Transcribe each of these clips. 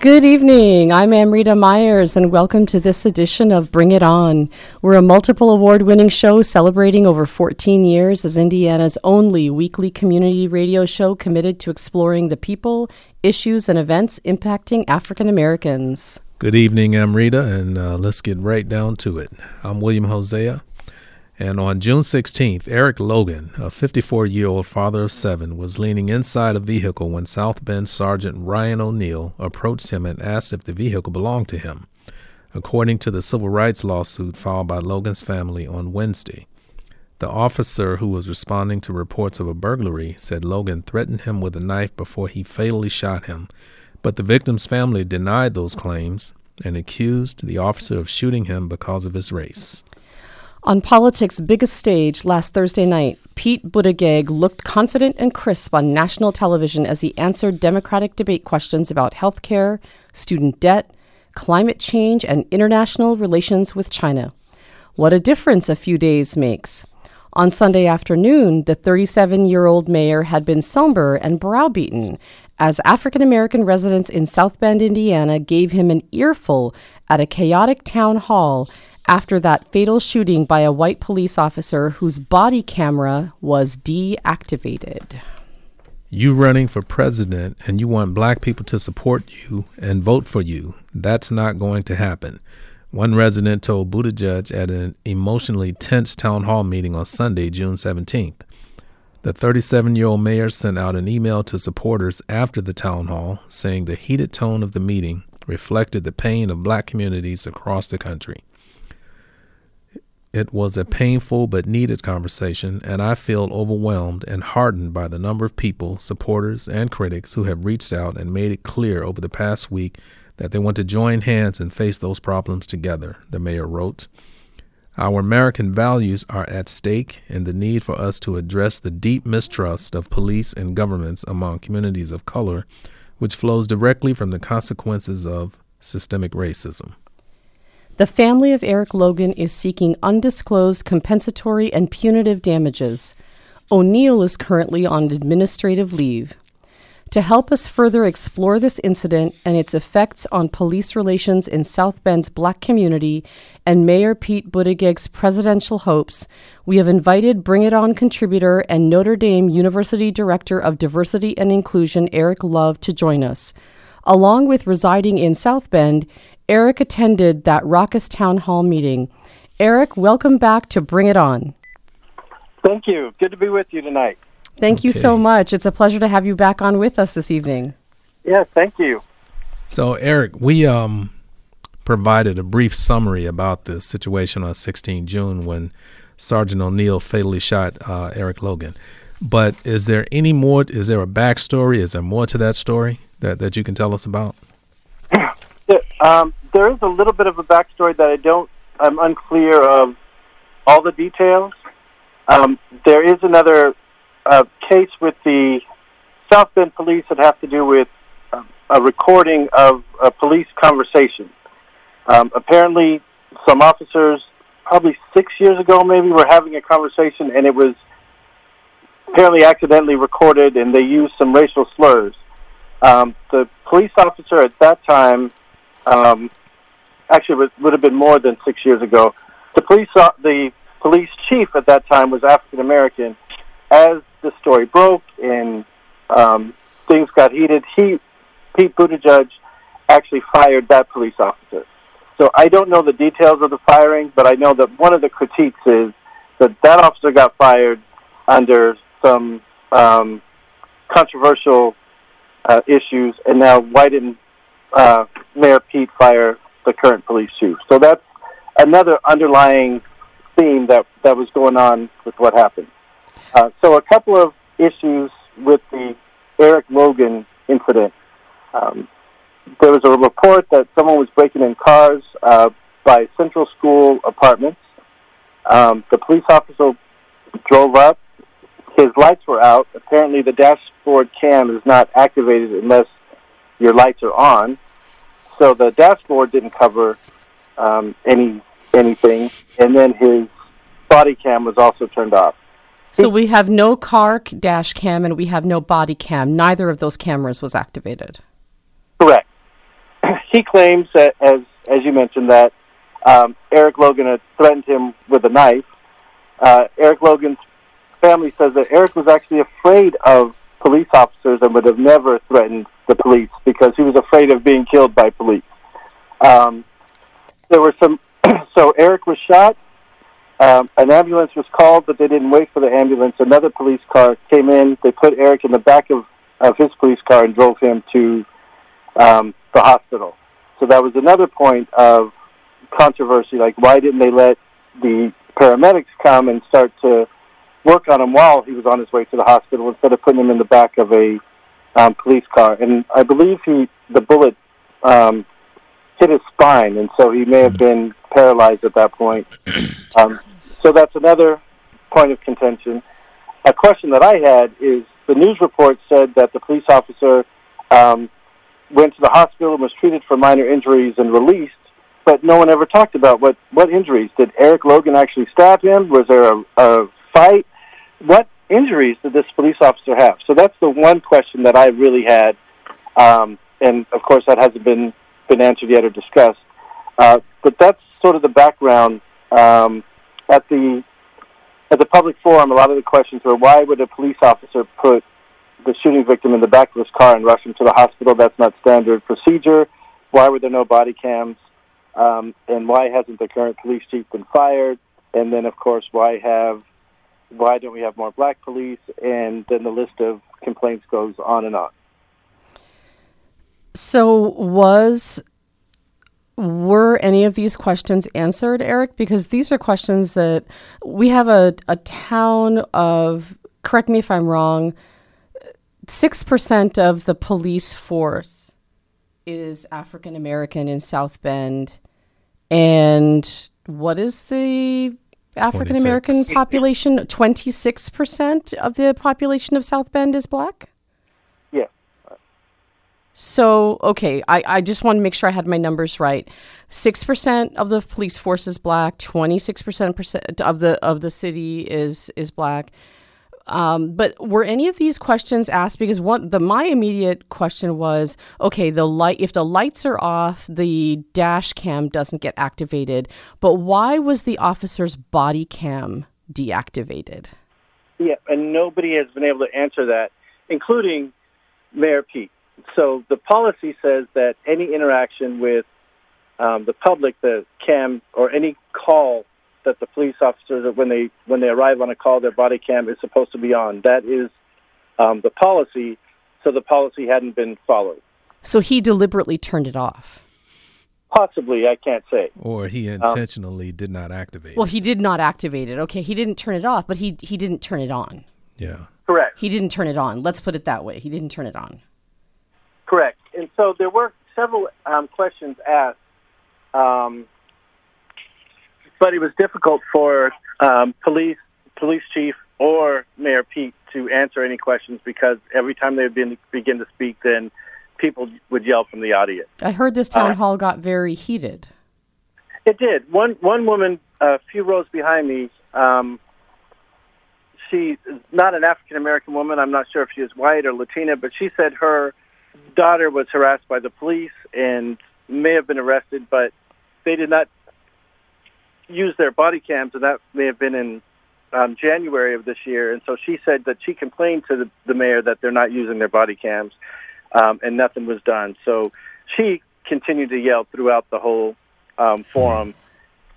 Good evening. I'm Amrita Myers, and welcome to this edition of Bring It On. We're a multiple award winning show celebrating over 14 years as Indiana's only weekly community radio show committed to exploring the people, issues, and events impacting African Americans. Good evening, Amrita, and uh, let's get right down to it. I'm William Hosea. And on June 16th, Eric Logan, a 54 year old father of seven, was leaning inside a vehicle when South Bend Sergeant Ryan O'Neill approached him and asked if the vehicle belonged to him, according to the civil rights lawsuit filed by Logan's family on Wednesday. The officer who was responding to reports of a burglary said Logan threatened him with a knife before he fatally shot him, but the victim's family denied those claims and accused the officer of shooting him because of his race. On politics' biggest stage last Thursday night, Pete Buttigieg looked confident and crisp on national television as he answered Democratic debate questions about health care, student debt, climate change, and international relations with China. What a difference a few days makes. On Sunday afternoon, the 37 year old mayor had been somber and browbeaten as African American residents in South Bend, Indiana gave him an earful at a chaotic town hall after that fatal shooting by a white police officer whose body camera was deactivated. You running for president and you want black people to support you and vote for you. That's not going to happen. One resident told Buttigieg at an emotionally tense town hall meeting on Sunday, June 17th. The 37 year old mayor sent out an email to supporters after the town hall saying the heated tone of the meeting reflected the pain of black communities across the country. It was a painful but needed conversation, and I feel overwhelmed and heartened by the number of people, supporters, and critics who have reached out and made it clear over the past week that they want to join hands and face those problems together, the mayor wrote. Our American values are at stake, and the need for us to address the deep mistrust of police and governments among communities of color, which flows directly from the consequences of systemic racism. The family of Eric Logan is seeking undisclosed compensatory and punitive damages. O'Neill is currently on administrative leave. To help us further explore this incident and its effects on police relations in South Bend's black community and Mayor Pete Buttigieg's presidential hopes, we have invited Bring It On contributor and Notre Dame University Director of Diversity and Inclusion Eric Love to join us. Along with residing in South Bend, Eric attended that raucous town hall meeting. Eric, welcome back to Bring It On. Thank you. Good to be with you tonight. Thank okay. you so much. It's a pleasure to have you back on with us this evening. Yes, thank you. So, Eric, we um, provided a brief summary about the situation on 16 June when Sergeant O'Neill fatally shot uh, Eric Logan. But is there any more? Is there a backstory? Is there more to that story that, that you can tell us about? Um, there is a little bit of a backstory that I don't. I'm unclear of all the details. Um, there is another uh, case with the South Bend police that have to do with um, a recording of a police conversation. Um, apparently, some officers, probably six years ago, maybe, were having a conversation, and it was apparently accidentally recorded, and they used some racial slurs. Um, the police officer at that time um, actually it would have been more than six years ago. The police, uh, the police chief at that time was African American. As the story broke and um, things got heated, he, Pete Buttigieg, actually fired that police officer. So I don't know the details of the firing, but I know that one of the critiques is that that officer got fired under some um, controversial uh, issues, and now why didn't uh, Mayor Pete fire the current police chief. So that's another underlying theme that, that was going on with what happened. Uh, so a couple of issues with the Eric Logan incident. Um, there was a report that someone was breaking in cars uh, by Central School Apartments. Um, the police officer drove up. His lights were out. Apparently, the dashboard cam is not activated unless your lights are on. So the dashboard didn't cover um, any anything, and then his body cam was also turned off. So we have no car dash cam and we have no body cam. Neither of those cameras was activated. Correct. he claims that, as as you mentioned, that um, Eric Logan had threatened him with a knife. Uh, Eric Logan's family says that Eric was actually afraid of police officers and would have never threatened the police because he was afraid of being killed by police. Um, there were some. so Eric was shot. Um, an ambulance was called, but they didn't wait for the ambulance. Another police car came in. They put Eric in the back of, of his police car and drove him to um, the hospital. So that was another point of controversy. Like, why didn't they let the paramedics come and start to work on him while he was on his way to the hospital instead of putting him in the back of a um, police car? And I believe he the bullet um, hit his spine, and so he may have been paralyzed at that point. Um, so that's another point of contention. A question that I had is the news report said that the police officer um, went to the hospital and was treated for minor injuries and released, but no one ever talked about what, what injuries. Did Eric Logan actually stab him? Was there a, a fight? What injuries did this police officer have? So that's the one question that I really had, um, and of course that hasn't been been answered yet or discussed. Uh, but that's sort of the background. Um, at the at the public forum, a lot of the questions were, why would a police officer put the shooting victim in the back of his car and rush him to the hospital? That's not standard procedure. Why were there no body cams? Um, and why hasn't the current police chief been fired? And then, of course, why have why don't we have more black police? And then the list of complaints goes on and on. So was were any of these questions answered, Eric? Because these are questions that we have a, a town of, correct me if I'm wrong, 6% of the police force is African American in South Bend. And what is the African American population? 26% of the population of South Bend is black? Yeah. So, okay, I, I just want to make sure I had my numbers right. 6% of the police force is black, 26% of the of the city is is black. Um, but were any of these questions asked? Because one, the my immediate question was, okay, the light if the lights are off, the dash cam doesn't get activated. But why was the officer's body cam deactivated? Yeah, and nobody has been able to answer that, including Mayor Pete so the policy says that any interaction with um, the public, the cam, or any call that the police officers, when they when they arrive on a call, their body cam is supposed to be on. That is um, the policy. So the policy hadn't been followed. So he deliberately turned it off. Possibly, I can't say. Or he um, intentionally um, did not activate. Well, he did not activate it. Okay, he didn't turn it off, but he he didn't turn it on. Yeah. Correct. He didn't turn it on. Let's put it that way. He didn't turn it on. Correct. And so there were several um, questions asked, um, but it was difficult for um, police, police chief, or Mayor Pete to answer any questions because every time they would begin to speak, then people would yell from the audience. I heard this town uh, hall got very heated. It did. One one woman, a few rows behind me, um, she not an African American woman. I'm not sure if she is white or Latina, but she said her daughter was harassed by the police and may have been arrested, but they did not use their body cams, and that may have been in um, January of this year. And so she said that she complained to the, the mayor that they're not using their body cams, um, and nothing was done. So she continued to yell throughout the whole um, forum.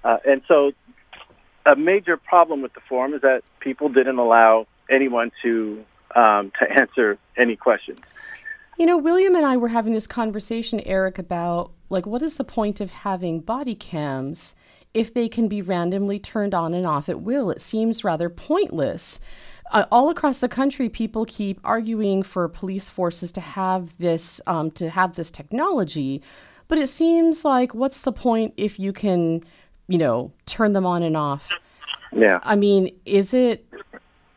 Uh, and so a major problem with the forum is that people didn't allow anyone to um, to answer any questions. You know, William and I were having this conversation, Eric, about like what is the point of having body cams if they can be randomly turned on and off at will? It seems rather pointless. uh, all across the country, people keep arguing for police forces to have this um, to have this technology, but it seems like what's the point if you can, you know, turn them on and off? Yeah. I mean, is it?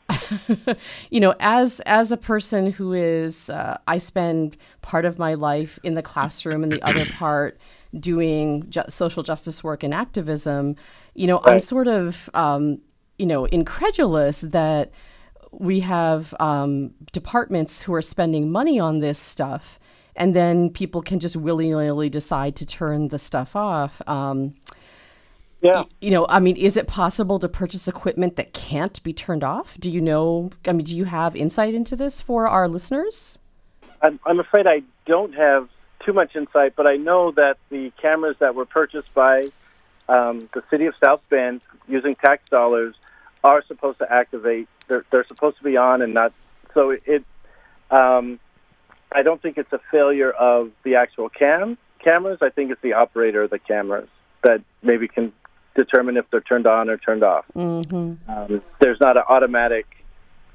you know, as as a person who is, uh, I spend part of my life in the classroom and the other part doing ju- social justice work and activism. You know, I'm sort of, um, you know, incredulous that we have um, departments who are spending money on this stuff, and then people can just willy nilly decide to turn the stuff off. Um, Yeah. you know, I mean, is it possible to purchase equipment that can't be turned off? Do you know? I mean, do you have insight into this for our listeners? I'm, I'm afraid I don't have too much insight, but I know that the cameras that were purchased by um, the city of South Bend using tax dollars are supposed to activate. They're, they're supposed to be on and not. So it. Um, I don't think it's a failure of the actual cam cameras. I think it's the operator of the cameras that maybe can determine if they're turned on or turned off. Mm-hmm. Um, there's not an automatic.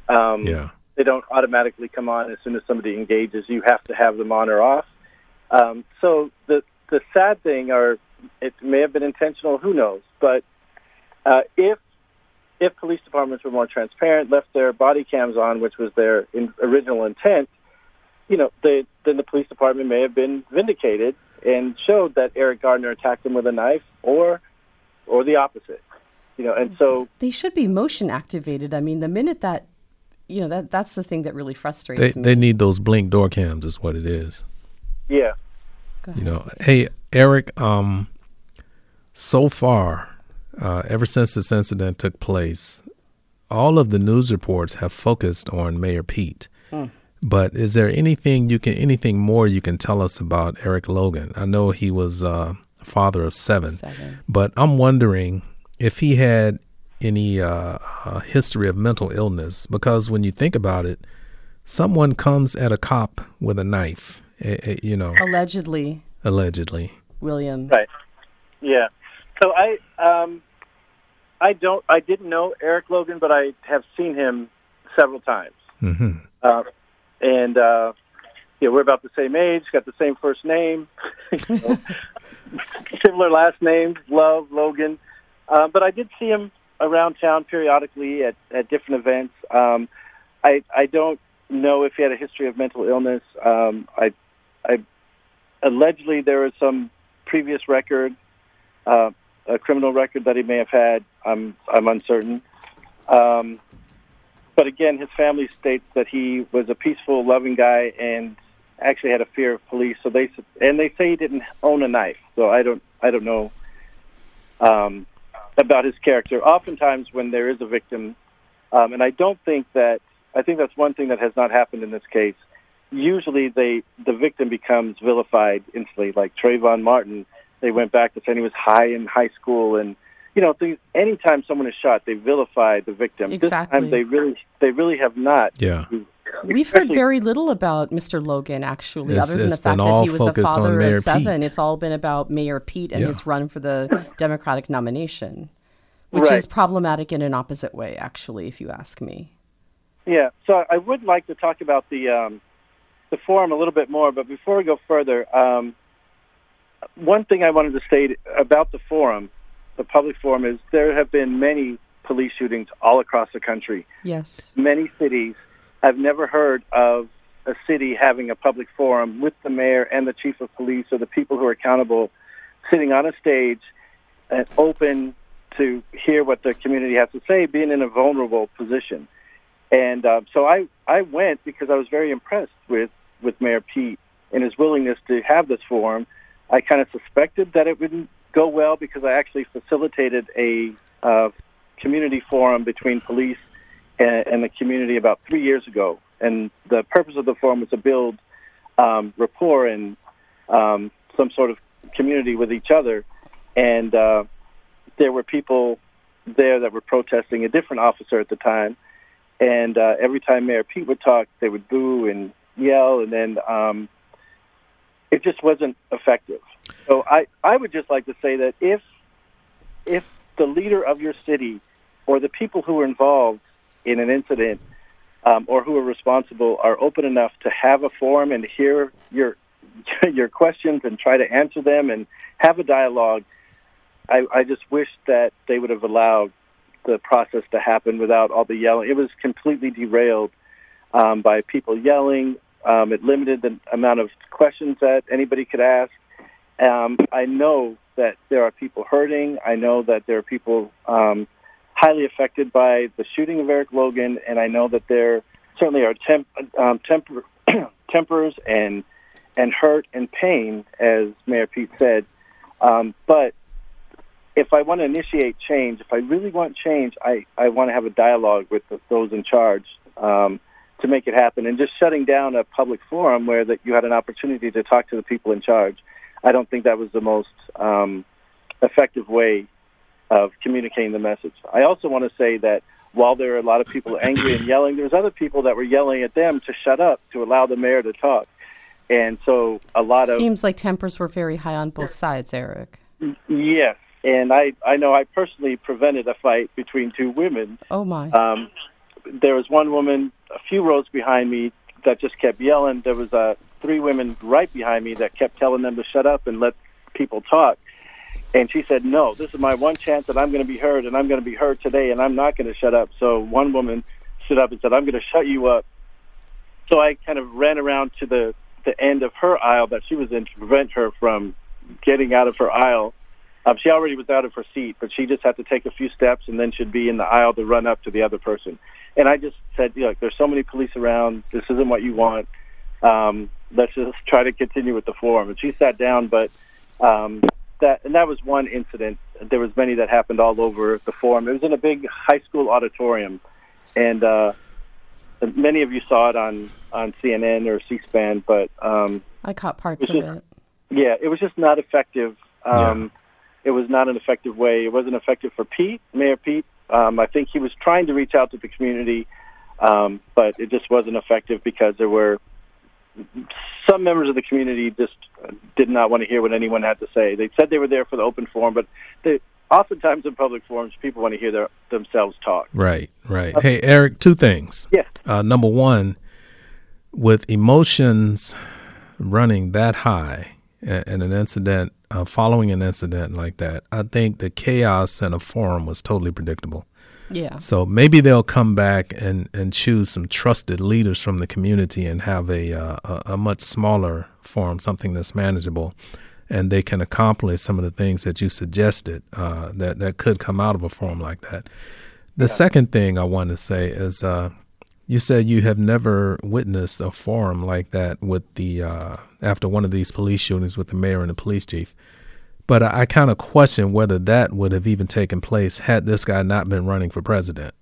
Um, Yeah. they don't automatically come on as soon as somebody engages. You have to have them on or off. Um, so the the sad thing, or it may have been intentional, who knows? But uh, if if police departments were more transparent, left their body cams on, which was their in, original intent, you know, they, then the police department may have been vindicated and showed that Eric Gardner attacked him with a knife, or or the opposite. You know, and so They should be motion activated. I mean, the minute that, you know, that that's the thing that really frustrates They me. they need those blink door cams is what it is. Yeah, You know, hey Eric, um, so far, uh, ever since this incident took place, all of the news reports have focused on Mayor Pete. But is there anything you can, anything more you can tell us about Eric Logan? I know he was uh, a father of seven, Seven. but I'm wondering if he had any uh, uh, history of mental illness. Because when you think about it, someone comes at a cop with a knife, eh, eh, you know, Allegedly, allegedly. William. Right. Yeah. So I um I don't I didn't know Eric Logan, but I have seen him several times. Mm-hmm. Uh, and uh yeah, we're about the same age, got the same first name, similar last names, Love, Logan. Uh, but I did see him around town periodically at, at different events. Um, I I don't know if he had a history of mental illness. Um, I I allegedly there was some previous record, uh, a criminal record that he may have had. I'm I'm uncertain. Um, but again, his family states that he was a peaceful, loving guy and actually had a fear of police. So they and they say he didn't own a knife. So I don't I don't know um, about his character. Oftentimes, when there is a victim, um, and I don't think that I think that's one thing that has not happened in this case. Usually, they the victim becomes vilified instantly. Like Trayvon Martin, they went back to saying he was high in high school, and you know, things. Anytime someone is shot, they vilify the victim. This Exactly. time, they really they really have not. Yeah. We've heard very little about Mr. Logan, actually, It's- other than the fact that he was a focused on father Mayor of seven. Pete. It's all been about Mayor Pete and Yeah. his run for the Democratic nomination, which Right. is problematic in an opposite way, actually, if you ask me. Yeah, so I would like to talk about the um, the forum a little bit more, but before we go further, um, one thing I wanted to state about the forum, the public forum, is there have been many police shootings all across the country. Yes. Many cities I've never heard of a city having a public forum with the mayor and the chief of police or the people who are accountable sitting on a stage and open to hear what the community has to say, being in a vulnerable position. And uh, so I, I went because I was very impressed with, with Mayor Pete and his willingness to have this forum. I kind of suspected that it wouldn't go well because I actually facilitated a uh, community forum between police and, and the community about three years ago. And the purpose of the forum was to build um, rapport and um, some sort of community with each other. And uh, there were people there that were protesting a different officer at the time. And uh, every time Mayor Pete would talk, they would boo and yell, and then um, it just wasn't effective. So I, I would just like to say that if if the leader of your city or the people who were involved in an incident um, or who are responsible are open enough to have a forum and hear your your questions and try to answer them and have a dialogue. I, I just wish that they would have allowed the process to happen without all the yelling. It was completely derailed um, by people yelling. Um, it limited the amount of questions that anybody could ask. Um, I know that there are people hurting. I know that there are people um, highly affected by the shooting of Eric Logan, and I know that there certainly are temp, um, temper, tempers and and hurt and pain, as Mayor Pete said. Um, but if I want to initiate change, if I really want change, I, I want to have a dialogue with the, those in charge um, to make it happen. And just shutting down a public forum where that you had an opportunity to talk to the people in charge, I don't think that was the most um, effective way of communicating the message. I also want to say that while there are a lot of people angry and yelling, there's other people that were yelling at them to shut up, to allow the mayor to talk. And so a lot Seems of seems like tempers were very high on both sides, Eric. yes, and I I know I personally prevented a fight between two women. Oh my! Um, there was one woman a few rows behind me that just kept yelling. There was uh, three women right behind me that kept telling them to shut up and let people talk. And she said, "No, this is my one chance that I'm going to be heard, and I'm going to be heard today, and I'm not going to shut up." So one woman stood up and said, "I'm going to shut you up." So I kind of ran around to the the end of her aisle that she was in to prevent her from getting out of her aisle. Um, she already was out of her seat, but she just had to take a few steps and then should be in the aisle to run up to the other person. And I just said, look, there's so many police around. This isn't what you want. Um, let's just try to continue with the forum. And she sat down, but um, that and that was one incident. There was many that happened all over the forum. It was in a big high school auditorium, and uh, many of you saw it on on CNN or C-SPAN, but um, I caught parts of just- it. yeah, it was just not effective. Um, It was not an effective way. It wasn't effective for Pete, Mayor Pete. Um, I think he was trying to reach out to the community, um, but it just wasn't effective because there were some members of the community just did not want to hear what anyone had to say. They said they were there for the open forum, but they, oftentimes in public forums, people want to hear their, themselves talk. Right, right. Hey, Eric, two things. Yes. Uh, number one, with emotions running that high and an incident, uh, following an incident like that, I think the chaos in a forum was totally predictable. Yeah. So maybe they'll come back and, and choose some trusted leaders from the community and have a, uh, a a much smaller forum, something that's manageable, and they can accomplish some of the things that you suggested uh, that that could come out of a forum like that. The second thing I want to say is, uh, you said you have never witnessed a forum like that with the uh, after one of these police shootings with the mayor and the police chief. But I, I kind of question whether that would have even taken place had this guy not been running for president.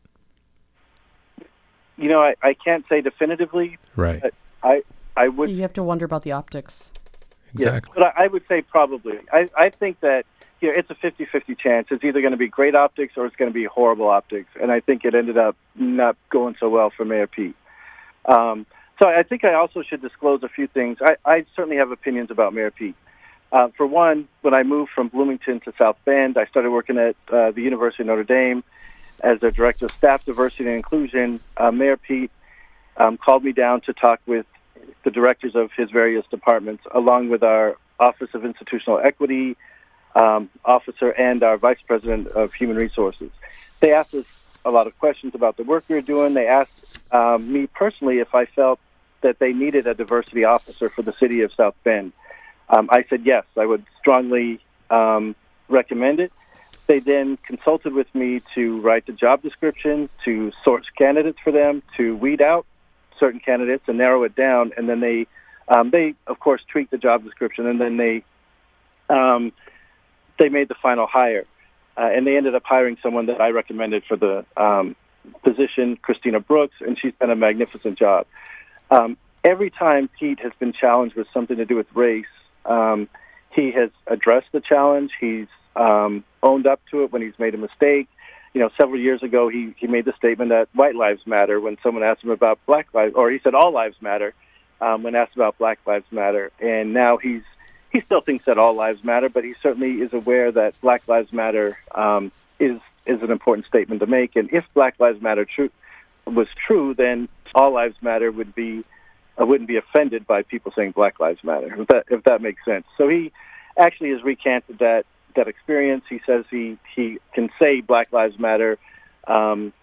You know, I, I can't say definitively. Right. But I I would You have to wonder about the optics. Exactly. Yeah, but I, I would say probably. I, I think that you know, it's a 50-50 chance. It's either going to be great optics or it's going to be horrible optics. And I think it ended up not going so well for Mayor Pete. Um, so I think I also should disclose a few things. I, I certainly have opinions about Mayor Pete. Uh, for one, when I moved from Bloomington to South Bend, I started working at uh, the University of Notre Dame as a director of staff diversity and inclusion. Uh, Mayor Pete um, called me down to talk with the directors of his various departments, along with our Office of Institutional Equity um, officer and our Vice President of Human Resources. They asked us a lot of questions about the work we were doing. They asked um, me personally if I felt that they needed a diversity officer for the city of South Bend. Um, I said yes, I would strongly um, recommend it. They then consulted with me to write the job description, to source candidates for them, to weed out certain candidates and narrow it down, and then they, um, they of course tweaked the job description, and then they, um, they made the final hire, uh, and they ended up hiring someone that I recommended for the um, position, Christina Brooks, and she's done a magnificent job. Um, every time Pete has been challenged with something to do with race, um, he has addressed the challenge. He's um, owned up to it when he's made a mistake. You know, several years ago, he, he made the statement that white lives matter when someone asked him about black lives, or he said all lives matter um, when asked about black lives matter. And now he's he still thinks that all lives matter, but he certainly is aware that Black Lives Matter um, is is an important statement to make. And if Black Lives Matter true was true, then all lives matter would be I wouldn't be offended by people saying Black Lives Matter, if that if that makes sense. So he actually has recanted that that experience. He says he he can say Black Lives Matter um,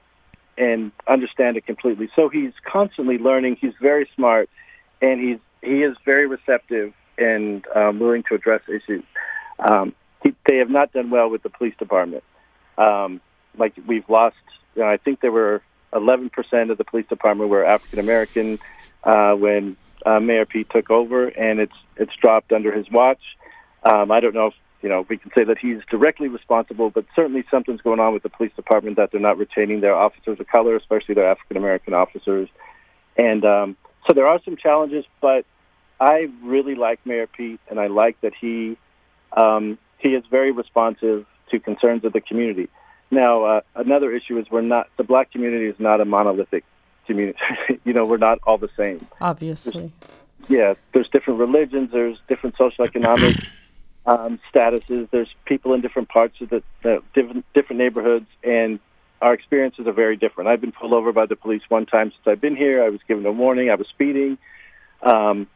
and understand it completely. So he's constantly learning. He's very smart, and he's he is very receptive and um, willing to address issues. Um, they have not done well with the police department. Um, like we've lost. You know, I think there were 11% of the police department were African American uh, when uh, Mayor Pete took over, and it's it's dropped under his watch. Um, I don't know if you know we can say that he's directly responsible, but certainly something's going on with the police department that they're not retaining their officers of color, especially their African American officers. And um, so there are some challenges, but I really like Mayor Pete, and I like that he um, he is very responsive to concerns of the community. Now, uh, another issue is we're not the black community is not a monolithic community. you know, we're not all the same. Obviously. There's, yeah, there's different religions. There's different socioeconomic um, statuses. There's people in different parts of the, the different different neighborhoods, and our experiences are very different. I've been pulled over by the police one time since I've been here. I was given a warning. I was speeding. Um,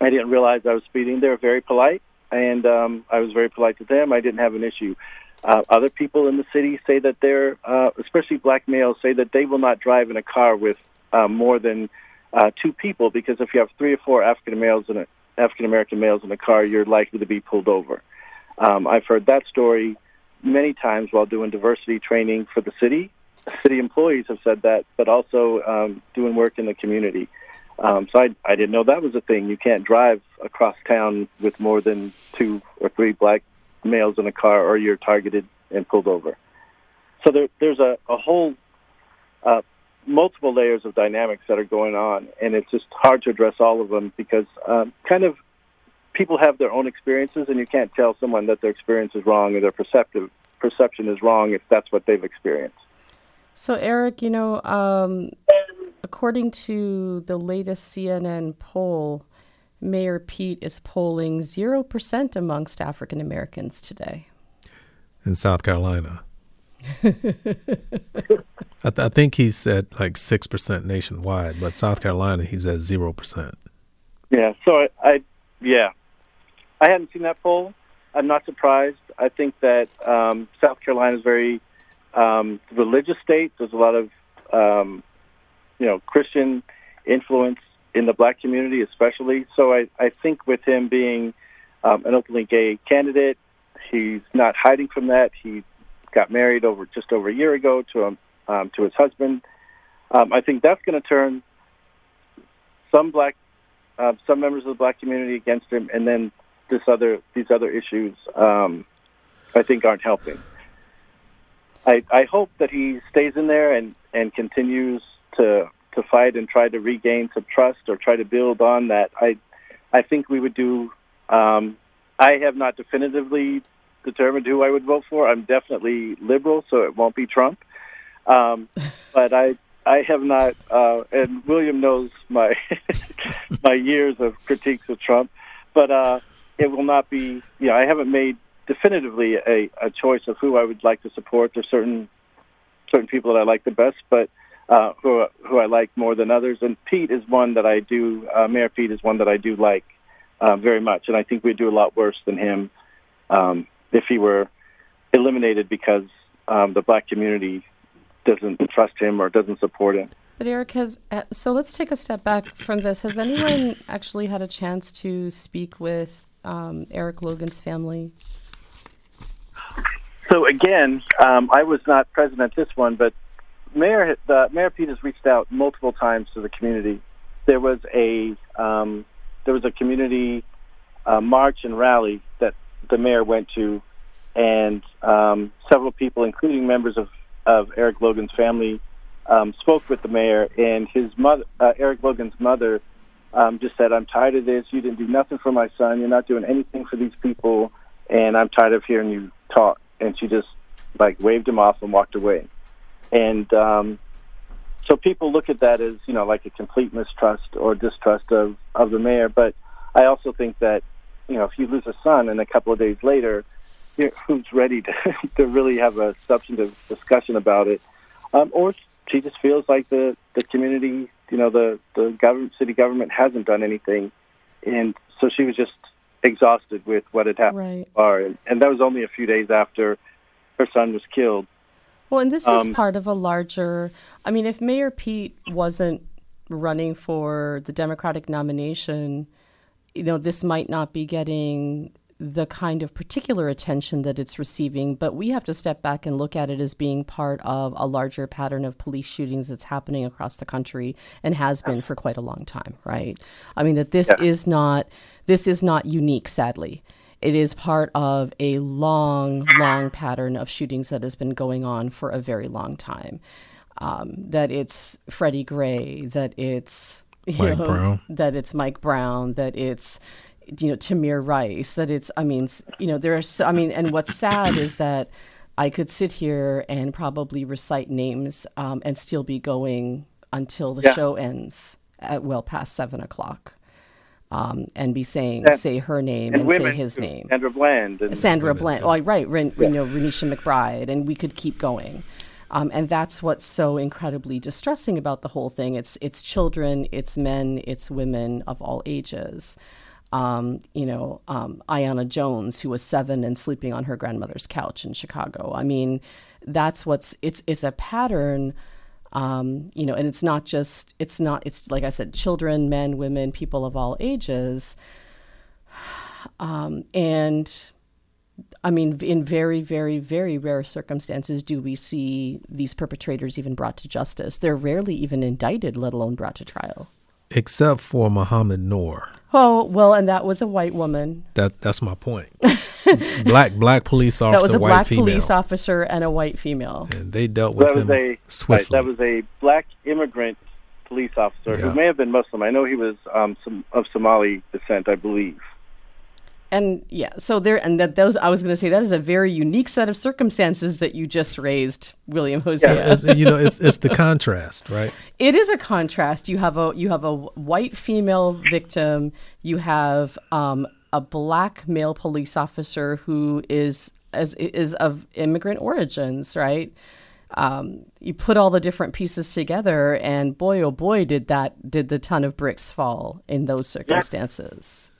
I didn't realize I was speeding. They were very polite, and um, I was very polite to them. I didn't have an issue. Uh, other people in the city say that they're, uh, especially black males, say that they will not drive in a car with uh, more than uh, two people because if you have three or four African males in a African American males in a car, you're likely to be pulled over. Um, I've heard that story many times while doing diversity training for the city. City employees have said that, but also um, doing work in the community. Um, so I, I didn't know that was a thing. You can't drive across town with more than two or three black males in a car, or you're targeted and pulled over. So there, there's a, a whole uh, multiple layers of dynamics that are going on, and it's just hard to address all of them because um, kind of people have their own experiences, and you can't tell someone that their experience is wrong or their perceptive perception is wrong if that's what they've experienced. So, Eric, you know, um, according to the latest CNN poll, Mayor Pete is polling 0% amongst African Americans today. In South Carolina. I, th- I, think he's at like 6% nationwide, but South Carolina, he's at 0%. Yeah, so I, I yeah. I hadn't seen that poll. I'm not surprised. I think that um, South Carolina is very um, religious state. There's a lot of, um, you know, Christian influence in the black community, especially. So I, I think with him being um, an openly gay candidate, he's not hiding from that. He got married over just over a year ago to um, um to his husband. Um, I think that's going to turn some black, uh, some members of the black community against him, and then this other these other issues, um, I think, aren't helping. I, I hope that he stays in there and, and continues to to fight and try to regain some trust or try to build on that, I I think we would do. Um, I have not definitively determined who I would vote for. I'm definitely liberal, so it won't be Trump. Um, but I I have not, uh, and William knows my my years of critiques of Trump, but uh, it will not be. You know, I haven't made definitively a, a choice of who I would like to support. There's certain certain people that I like the best, but uh, who who I like more than others. And Pete is one that I do. Uh, Mayor Pete is one that I do like uh, very much, and I think we'd do a lot worse than him um, if he were eliminated because um, the black community doesn't trust him or doesn't support him. But Eric has uh, so let's take a step back from this. Has anyone actually had a chance to speak with um, Eric Logan's family? So again, um, I was not present at this one, but Mayor the Mayor Pete has reached out multiple times to the community. There was a um, there was a community uh, march and rally that the mayor went to, and um, several people, including members of of Eric Logan's family, um, spoke with the mayor. And his mother, uh, Eric Logan's mother, um, just said, "I'm tired of this. You didn't do nothing for my son. You're not doing anything for these people, and I'm tired of hearing you talk." And she just like waved him off and walked away and um, so people look at that as you know like a complete mistrust or distrust of of the mayor. But I also think that you know if you lose a son and a couple of days later, you know, who's ready to to really have a substantive discussion about it, um, or she just feels like the the community you know the the government city government hasn't done anything, and so she was just exhausted with what had happened Right. and, and that was only a few days after her son was killed. Well, and this is Um, part of a larger. I mean, if Mayor Pete wasn't running for the Democratic nomination, you know, this might not be getting the kind of particular attention that it's receiving. But we have to step back and look at it as being part of a larger pattern of police shootings that's happening across the country and has been for quite a long time, right? I mean, that this Yeah. is not this is not unique, sadly. It is part of a long, long pattern of shootings that has been going on for a very long time. Um, that it's Freddie Gray, that it's you Mike know, Brown. that it's Mike Brown, that it's you know Tamir Rice, that it's I mean you know there are so I mean and what's sad is that I could sit here and probably recite names um, and still be going until the Yeah. show ends at well past seven o'clock. Um, and be saying And- say her name And, and, say his too. name. Sandra Bland, and Sandra Women, Bland. too. Oh, right. Ren, You know, Renisha McBride, and we could keep going. Um, and that's what's so incredibly distressing about the whole thing. It's it's children, it's men, it's women of all ages. Um, you know, um, Aiyana Jones, who was seven and sleeping on her grandmother's couch in Chicago. I mean, that's what's it's it's a pattern. Um, you know, and it's not just it's not it's like I said, children, men, women, people of all ages. Um, and I mean, in very, very, very rare circumstances, do we see these perpetrators even brought to justice. They're rarely even indicted, let alone brought to trial. Except for Mohamed Noor. Oh well, and that was a white woman. That that's my point. black black police officer, That was a white black female, police officer and a white female. and they dealt with that was him a right, swiftly. that was a black immigrant police officer Yeah. who may have been Muslim. I know he was um, some, of Somali descent, I believe. And yeah, so there, and that those I was going to say that is a very unique set of circumstances that you just raised, William Hosea. Yeah, you know, it's it's the contrast, right? it is a contrast. You have a you have a white female victim. You have um, a black male police officer who is as is of immigrant origins, right? Um, you put all the different pieces together, and boy, oh boy, did that did the ton of bricks fall in those circumstances,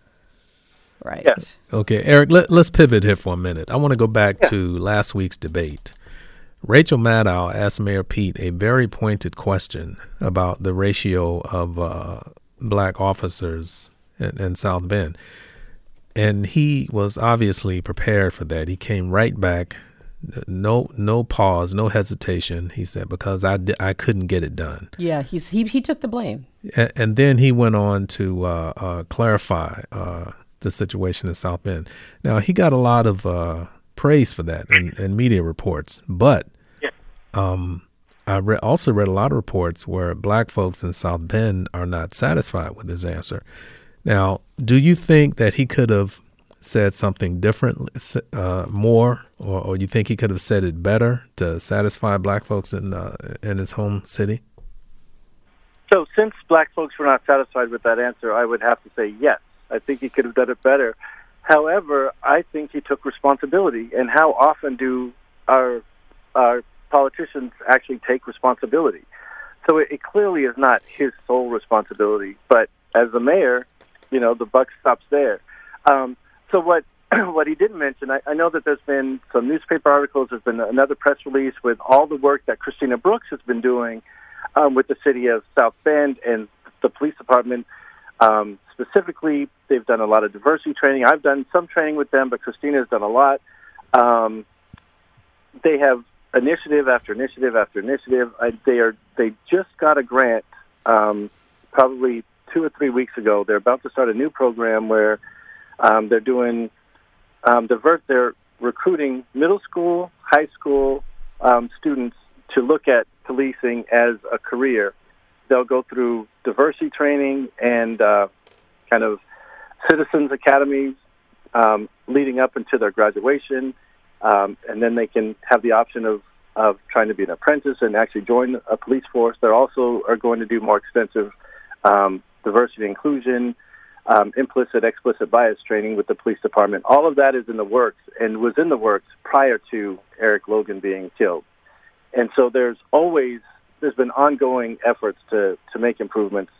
right? Yes. Okay, Eric, let, let's pivot here for a minute. I want to go back to last week's debate. Rachel Maddow asked Mayor Pete a very pointed question about the ratio of uh, black officers in, in South Bend. And he was obviously prepared for that. He came right back, no no pause, no hesitation. He said, because I, di- I couldn't get it done. Yeah, he's he he took the blame. And, and then he went on to uh, uh, clarify uh, the situation in South Bend. Now he got a lot of uh, praise for that and media reports, but um, I re- also read a lot of reports where black folks in South Bend are not satisfied with his answer. Now, do you think that he could have said something different, uh, more, or, or you think he could have said it better to satisfy black folks in uh, in his home city? So, since black folks were not satisfied with that answer, I would have to say yes. I think he could have done it better. However, I think he took responsibility. And how often do our our politicians actually take responsibility? So it, it clearly is not his sole responsibility. But as the mayor, you know, the buck stops there. Um, so what what he didn't mention, I, I know that there's been some newspaper articles, there's been another press release with all the work that Christina Brooks has been doing um, with the city of South Bend and the police department. Um, specifically, they've done a lot of diversity training. I've done some training with them, but Christina has done a lot. Um, they have initiative after initiative after initiative. I, they are they just got a grant um, probably two or three weeks ago. They're about to start a new program where um, they're doing um, divert. They're recruiting middle school, high school um, students to look at policing as a career. They'll go through diversity training and uh, kind of citizens academies um, leading up into their graduation, um, and then they can have the option of of trying to be an apprentice and actually join a police force. They also are going to do more extensive um, diversity inclusion, um, implicit, explicit bias training with the police department. All of that is in the works and was in the works prior to Eric Logan being killed. And so there's always there's been ongoing efforts to to make improvements.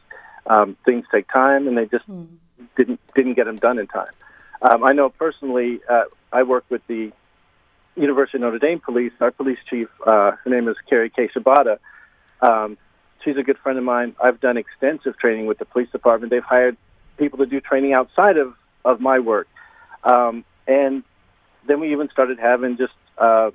Um, things take time, and they just mm. didn't didn't get them done in time. Um, I know personally, uh, I work with the University of Notre Dame Police. Our police chief, uh, her name is Keri Kei Shibata. Um, she's a good friend of mine. I've done extensive training with the police department. They've hired people to do training outside of of my work, um, and then we even started having just uh,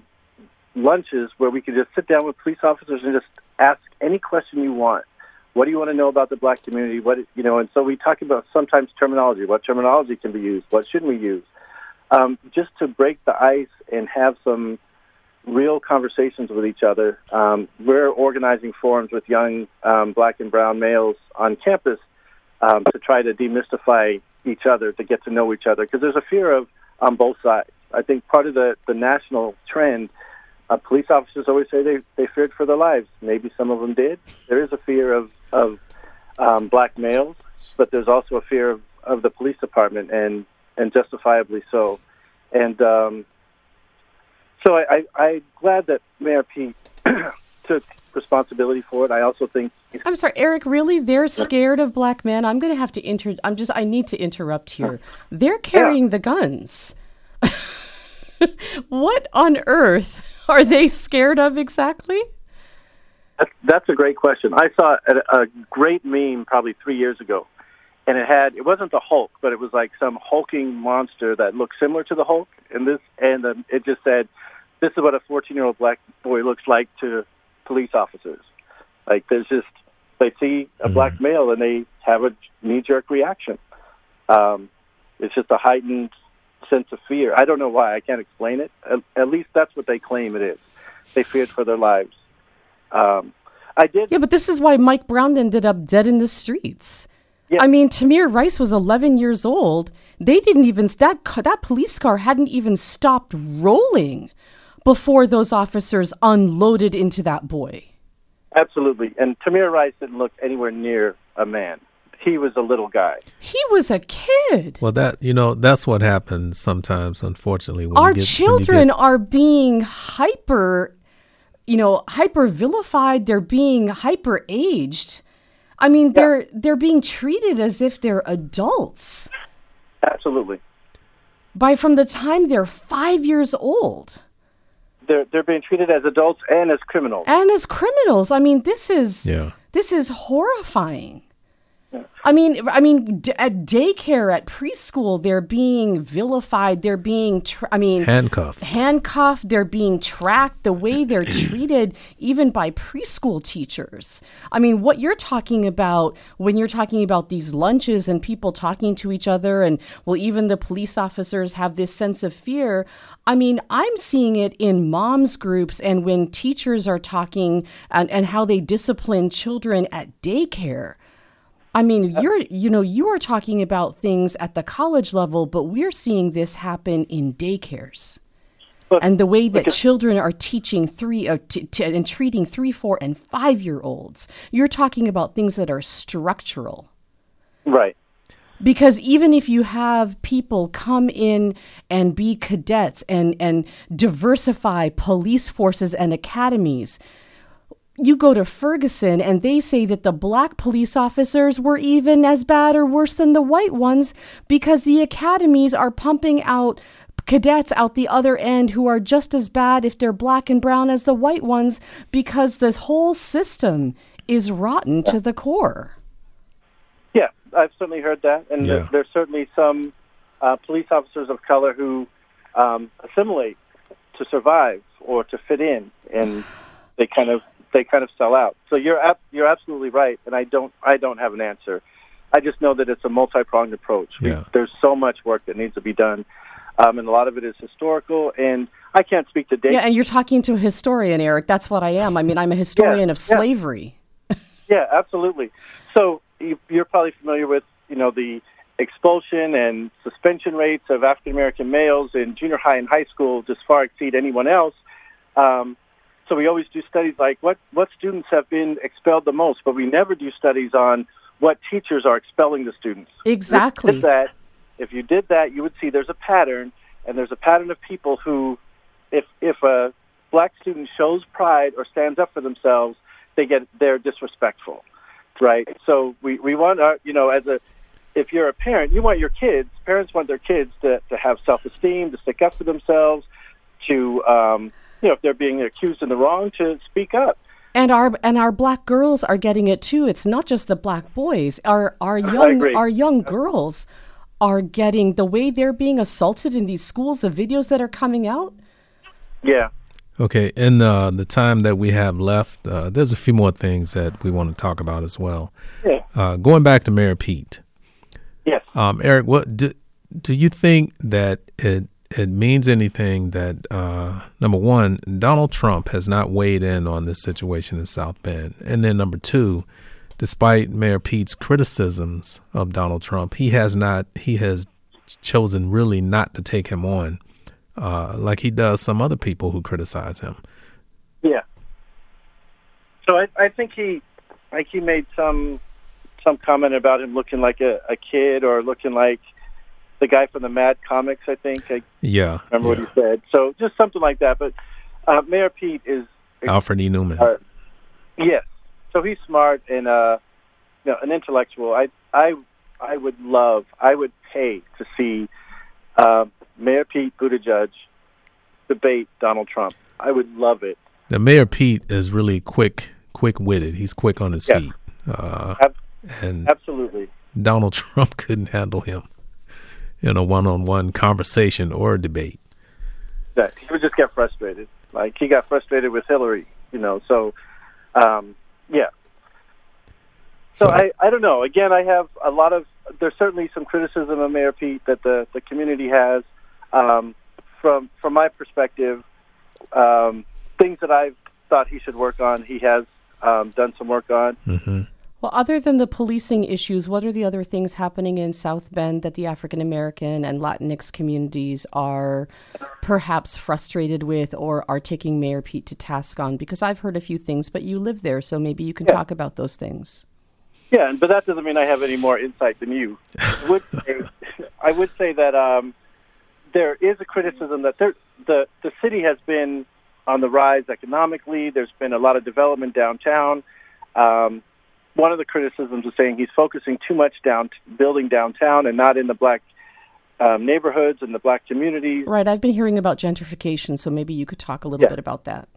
lunches where we could just sit down with police officers and just ask any question you want. What do you want to know about the black community? What you know, and so we talk about sometimes terminology. What terminology can be used? What shouldn't we use? Um, just to break the ice and have some real conversations with each other. Um, we're organizing forums with young um, black and brown males on campus um, to try to demystify each other, to get to know each other, because there's a fear of on both sides. I think part of the, the national trend, uh, police officers always say they, they feared for their lives. Maybe some of them did. There is a fear of, of um, black males, but there's also a fear of, of the police department, and, and justifiably so. And um, so I, I, I'm glad that Mayor Pete took responsibility for it. I also think. I'm sorry, Eric. Really, they're scared of black men. I'm going to have to inter. I'm just. I need to interrupt here. They're carrying yeah. the guns. what on earth are they scared of exactly? That's, that's a great question. I saw a, a great meme probably three years ago, and it had it wasn't the Hulk, but it was like some hulking monster that looked similar to the Hulk, and this and um, it just said, "This is what a 14 year old black boy looks like to police officers. Like there's just they see a mm-hmm. black male and they have a knee jerk reaction. Um, it's just a heightened sense of fear. I don't know why. I can't explain it. At, at least that's what they claim it is. They feared for their lives. Um, I did. Yeah, but this is why Mike Brown ended up dead in the streets. Yeah. I mean, Tamir Rice was 11 years old. They didn't even that that police car hadn't even stopped rolling before those officers unloaded into that boy. Absolutely. And Tamir Rice didn't look anywhere near a man. He was a little guy. He was a kid. Well, that you know, that's what happens sometimes. Unfortunately, our get, children get... are being hyper, you know, hyper vilified. They're being hyper aged. I mean, yeah. they're they're being treated as if they're adults. Absolutely. By from the time they're five years old they're they're being treated as adults and as criminals. And as criminals. I mean, this is yeah. this is horrifying. I mean, I mean, d- at daycare, at preschool, they're being vilified. They're being, tra- I mean, handcuffed. Handcuffed. They're being tracked. The way they're treated, even by preschool teachers. I mean, what you're talking about when you're talking about these lunches and people talking to each other, and well, even the police officers have this sense of fear. I mean, I'm seeing it in moms groups and when teachers are talking and, and how they discipline children at daycare. I mean, you're you know you are talking about things at the college level, but we're seeing this happen in daycares. But, and the way that because, children are teaching three uh, t- t- and treating three, four, and five year olds, you're talking about things that are structural. Right. Because even if you have people come in and be cadets and, and diversify police forces and academies, you go to Ferguson and they say that the black police officers were even as bad or worse than the white ones because the academies are pumping out cadets out the other end who are just as bad if they're black and brown as the white ones because the whole system is rotten to the core. Yeah, I've certainly heard that. And yeah. there's certainly some uh, police officers of color who um, assimilate to survive or to fit in. And they kind of they kind of sell out. So you're ab- you're absolutely right, and I don't I don't have an answer. I just know that it's a multi pronged approach. Yeah. There's so much work that needs to be done, um, and a lot of it is historical. And I can't speak to date. Yeah, and you're talking to a historian, Eric. That's what I am. I mean, I'm a historian yeah, of slavery. Yeah. yeah, absolutely. So you, you're probably familiar with you know the expulsion and suspension rates of African American males in junior high and high school just far exceed anyone else. Um, so we always do studies like what, what students have been expelled the most, but we never do studies on what teachers are expelling the students. Exactly. If, that, if you did that, you would see there's a pattern, and there's a pattern of people who, if if a black student shows pride or stands up for themselves, they get they're disrespectful, right? So we we want our you know as a if you're a parent, you want your kids. Parents want their kids to to have self esteem, to stick up for themselves, to um, you know if they're being accused in the wrong, to speak up. And our and our black girls are getting it too. It's not just the black boys. Our our young our young girls are getting the way they're being assaulted in these schools. The videos that are coming out. Yeah. Okay, in uh, the time that we have left, uh, there's a few more things that we want to talk about as well. Yeah. Uh, going back to Mayor Pete. Yes. Um, Eric, what do do you think that it it means anything that uh, number one, Donald Trump has not weighed in on this situation in South Bend, and then number two, despite Mayor Pete's criticisms of Donald Trump, he has not he has chosen really not to take him on uh, like he does some other people who criticize him. Yeah. So I, I think he, like he made some some comment about him looking like a, a kid or looking like the guy from the Mad Comics. I think. I yeah. Remember yeah. what he said. So just something like that. But uh, Mayor Pete is Alfred E. Neuman. Uh, yes. So he's smart and uh, you know, an intellectual. I I I would love. I would pay to see. Uh, Mayor Pete Buttigieg debate Donald Trump. I would love it. Now, Mayor Pete is really quick, quick witted. He's quick on his feet. Uh, Ab- and absolutely, Donald Trump couldn't handle him in a one-on-one conversation or a debate. That he would just get frustrated. Like he got frustrated with Hillary, you know. So, um, yeah. So, so I, I don't know. Again, I have a lot of. There's certainly some criticism of Mayor Pete that the the community has. Um, from from my perspective, um, things that I've thought he should work on, he has um, done some work on. Mm-hmm. Well, other than the policing issues, what are the other things happening in South Bend that the African American and Latinx communities are perhaps frustrated with or are taking Mayor Pete to task on? Because I've heard a few things, but you live there, so maybe you can yeah. talk about those things. Yeah, but that doesn't mean I have any more insight than you. I would say, I would say that um, there is a criticism that there, the the city has been on the rise economically. There's been a lot of development downtown. Um, one of the criticisms is saying he's focusing too much down building downtown and not in the black um, neighborhoods and the black communities. Right. I've been hearing about gentrification, so maybe you could talk a little yeah. bit about that.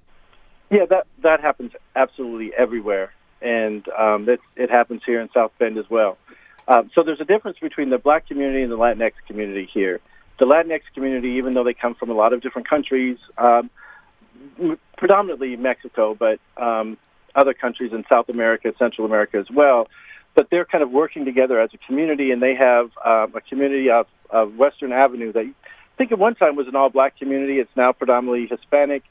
Yeah, that that happens absolutely everywhere, and um, it, it happens here in South Bend as well. Um, so there's a difference between the black community and the Latinx community here the Latinx community, even though they come from a lot of different countries, um, predominantly Mexico, but um, other countries in South America, Central America as well. But they're kind of working together as a community, and they have um, a community of, of Western Avenue that I think at one time was an all-black community. It's now predominantly Hispanic.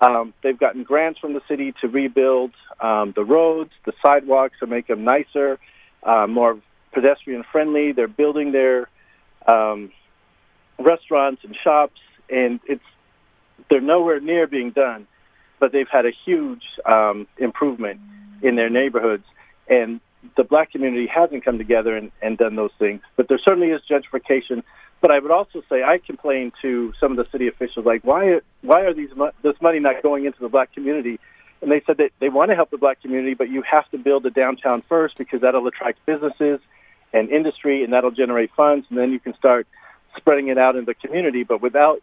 Um, they've gotten grants from the city to rebuild um, the roads, the sidewalks, to make them nicer, uh, more pedestrian friendly. They're building their um, restaurants and shops, and it's they're nowhere near being done, but they've had a huge um, improvement in their neighborhoods, and the black community hasn't come together and, and done those things. But there certainly is gentrification. But I would also say I complain to some of the city officials, like why why are these this money not going into the black community? And they said that they want to help the black community, but you have to build a downtown first because that'll attract businesses and industry, and that'll generate funds, and then you can start spreading it out in the community. But without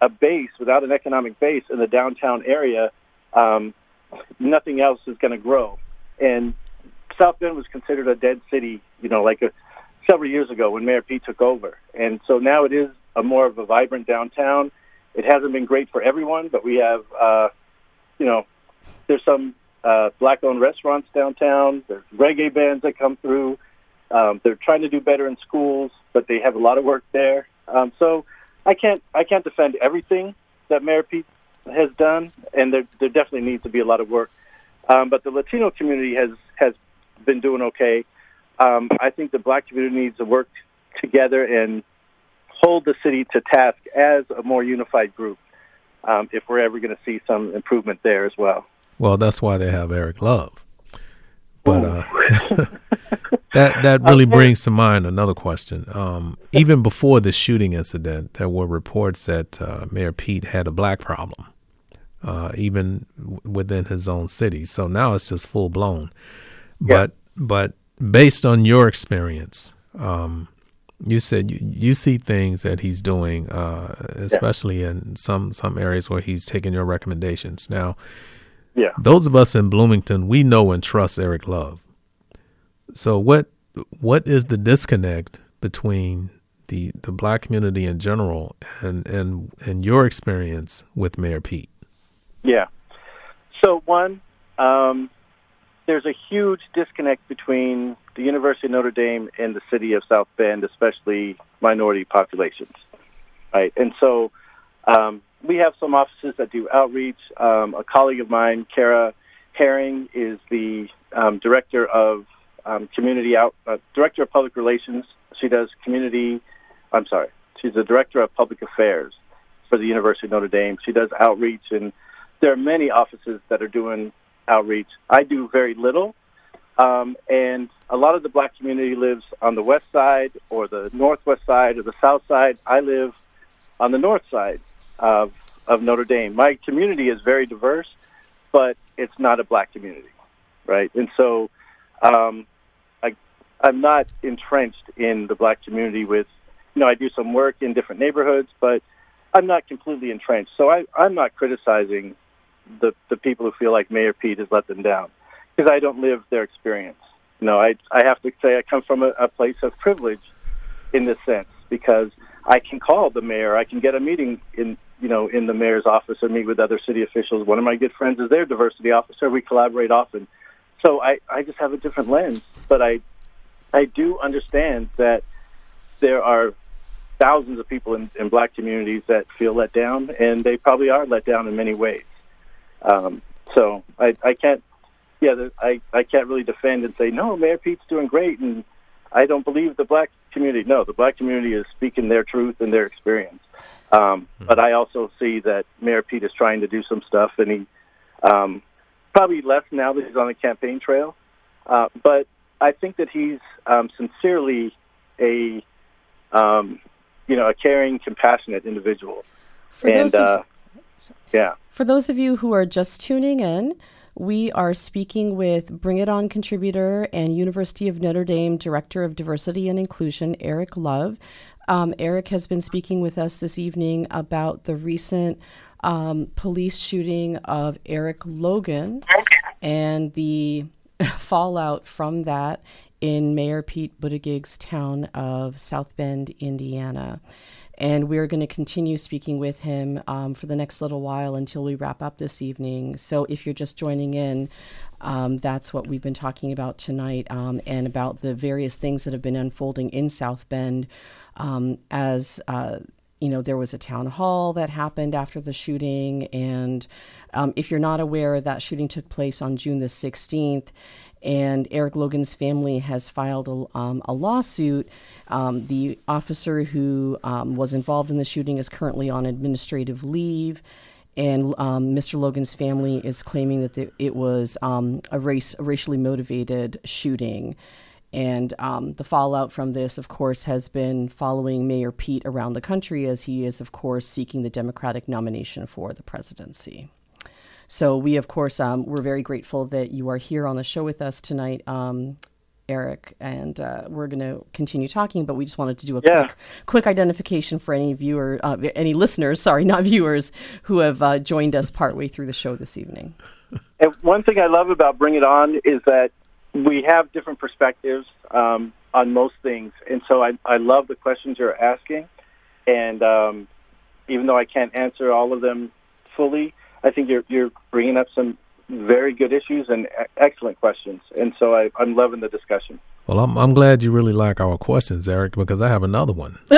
a base, without an economic base in the downtown area, um, nothing else is going to grow. And South Bend was considered a dead city, you know, like a, several years ago when Mayor Pete took over. And so now it is a more of a vibrant downtown. It hasn't been great for everyone, but we have, uh, you know, there's some uh, black-owned restaurants downtown. There's reggae bands that come through. Um, they're trying to do better in schools, but they have a lot of work there. Um, so I can't I can't defend everything that Mayor Pete has done, and there there definitely needs to be a lot of work. Um, but the Latino community has has been doing okay. Um, I think the Black community needs to work together and hold the city to task as a more unified group. Um, if we're ever going to see some improvement there as well. Well, that's why they have Eric Love. But uh, that that really brings to mind another question. Um, even before the shooting incident, there were reports that uh, Mayor Pete had a black problem. Uh, even w- within his own city. So now it's just full blown. But but based on your experience, um, you said you, you see things that he's doing, uh, especially yeah. in some some areas where he's taking your recommendations. Now, yeah, those of us in Bloomington, we know and trust Eric Love. So what what is the disconnect between the the black community in general and and and your experience with Mayor Pete? Yeah. So one, um, there's a huge disconnect between the University of Notre Dame and the city of South Bend, especially minority populations. Right, and so um, we have some offices that do outreach. Um, a colleague of mine, Kara Herring, is the um, director of um, community out uh, director of public relations. She does community. I'm sorry, she's the director of public affairs for the University of Notre Dame. She does outreach, and there are many offices that are doing outreach. I do very little, um, and a lot of the black community lives on the west side or the northwest side or the south side. I live on the north side of of Notre Dame. My community is very diverse, but it's not a black community, right? And so, um, I I'm not entrenched in the black community. With you know, I do some work in different neighborhoods, but I'm not completely entrenched. So I I'm not criticizing the the people who feel like Mayor Pete has let them down because I don't live their experience. You know, I I have to say I come from a, a place of privilege in this sense because I can call the mayor, I can get a meeting in you know in the mayor's office or meet with other city officials. One of my good friends is their diversity officer. We collaborate often, so I I just have a different lens. But I I do understand that there are thousands of people in, in black communities that feel let down, and they probably are let down in many ways. Um, so I, I can't, yeah, I, I can't really defend and say, no, Mayor Pete's doing great, and I don't believe the black community. No, the black community is speaking their truth and their experience. Um, hmm. But I also see that Mayor Pete is trying to do some stuff, and he um, probably less now that he's on the campaign trail. Uh, but I think that he's um, sincerely a, um, you know, a caring, compassionate individual. For and uh, yeah. For those of you who are just tuning in, we are speaking with Bring It On contributor and University of Notre Dame Director of Diversity and Inclusion, Eric Love. Um, Eric has been speaking with us this evening about the recent um, police shooting of Eric Logan and the fallout from that in Mayor Pete Buttigieg's town of South Bend, Indiana. And we're going to continue speaking with him um, for the next little while until we wrap up this evening. So if you're just joining in, um, that's what we've been talking about tonight um, and about the various things that have been unfolding in South Bend um, as. Uh, you know, there was a town hall that happened after the shooting. And um, if you're not aware, that shooting took place on June the 16th and Eric Logan's family has filed a, um, a lawsuit. Um, the officer who um, was involved in the shooting is currently on administrative leave, and um, Mr. Logan's family is claiming that the, it was um, a race, a racially motivated shooting. And um, the fallout from this, of course, has been following Mayor Pete around the country as he is, of course, seeking the Democratic nomination for the presidency. So we, of course, um, we're very grateful that you are here on the show with us tonight. Um, Eric, and uh, we're going to continue talking, but we just wanted to do a yeah. quick, quick identification for any viewer, uh, any listeners, sorry, not viewers, who have uh, joined us partway through the show this evening. And one thing I love about Bring It On is that we have different perspectives um, on most things, and so I, I love the questions you're asking, and um, even though I can't answer all of them fully, I think you're you're bringing up some very good issues and excellent questions, and so I, I'm loving the discussion. Well, I'm I'm glad you really like our questions, Eric, because I have another one.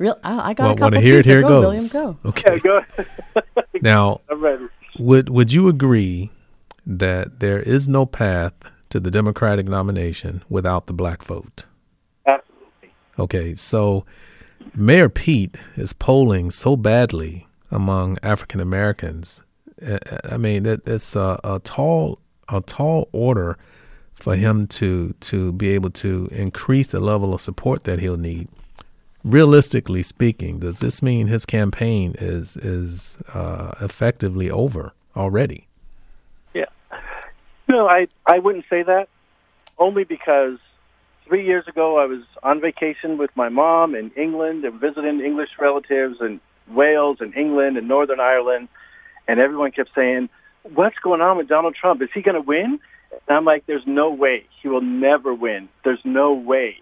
Real, I, got well, a couple. Want to hear it? Here go, goes. William, go. Okay. Yeah, go. now, ready? would would you agree that there is no path to the Democratic nomination without the black vote? Absolutely. Okay, so Mayor Pete is polling so badly among African Americans. I mean, it, it's a, a, tall a tall order for him to to be able to increase the level of support that he'll need. realistically speaking, does this mean his campaign is is uh, effectively over already? Yeah. No, I I wouldn't say that. Only because three years ago I was on vacation with my mom in England and visiting English relatives in Wales and England and Northern Ireland, and everyone kept saying, "What's going on with Donald Trump? Is he going to win?" And I'm like, "There's no way. He will never win. There's no way."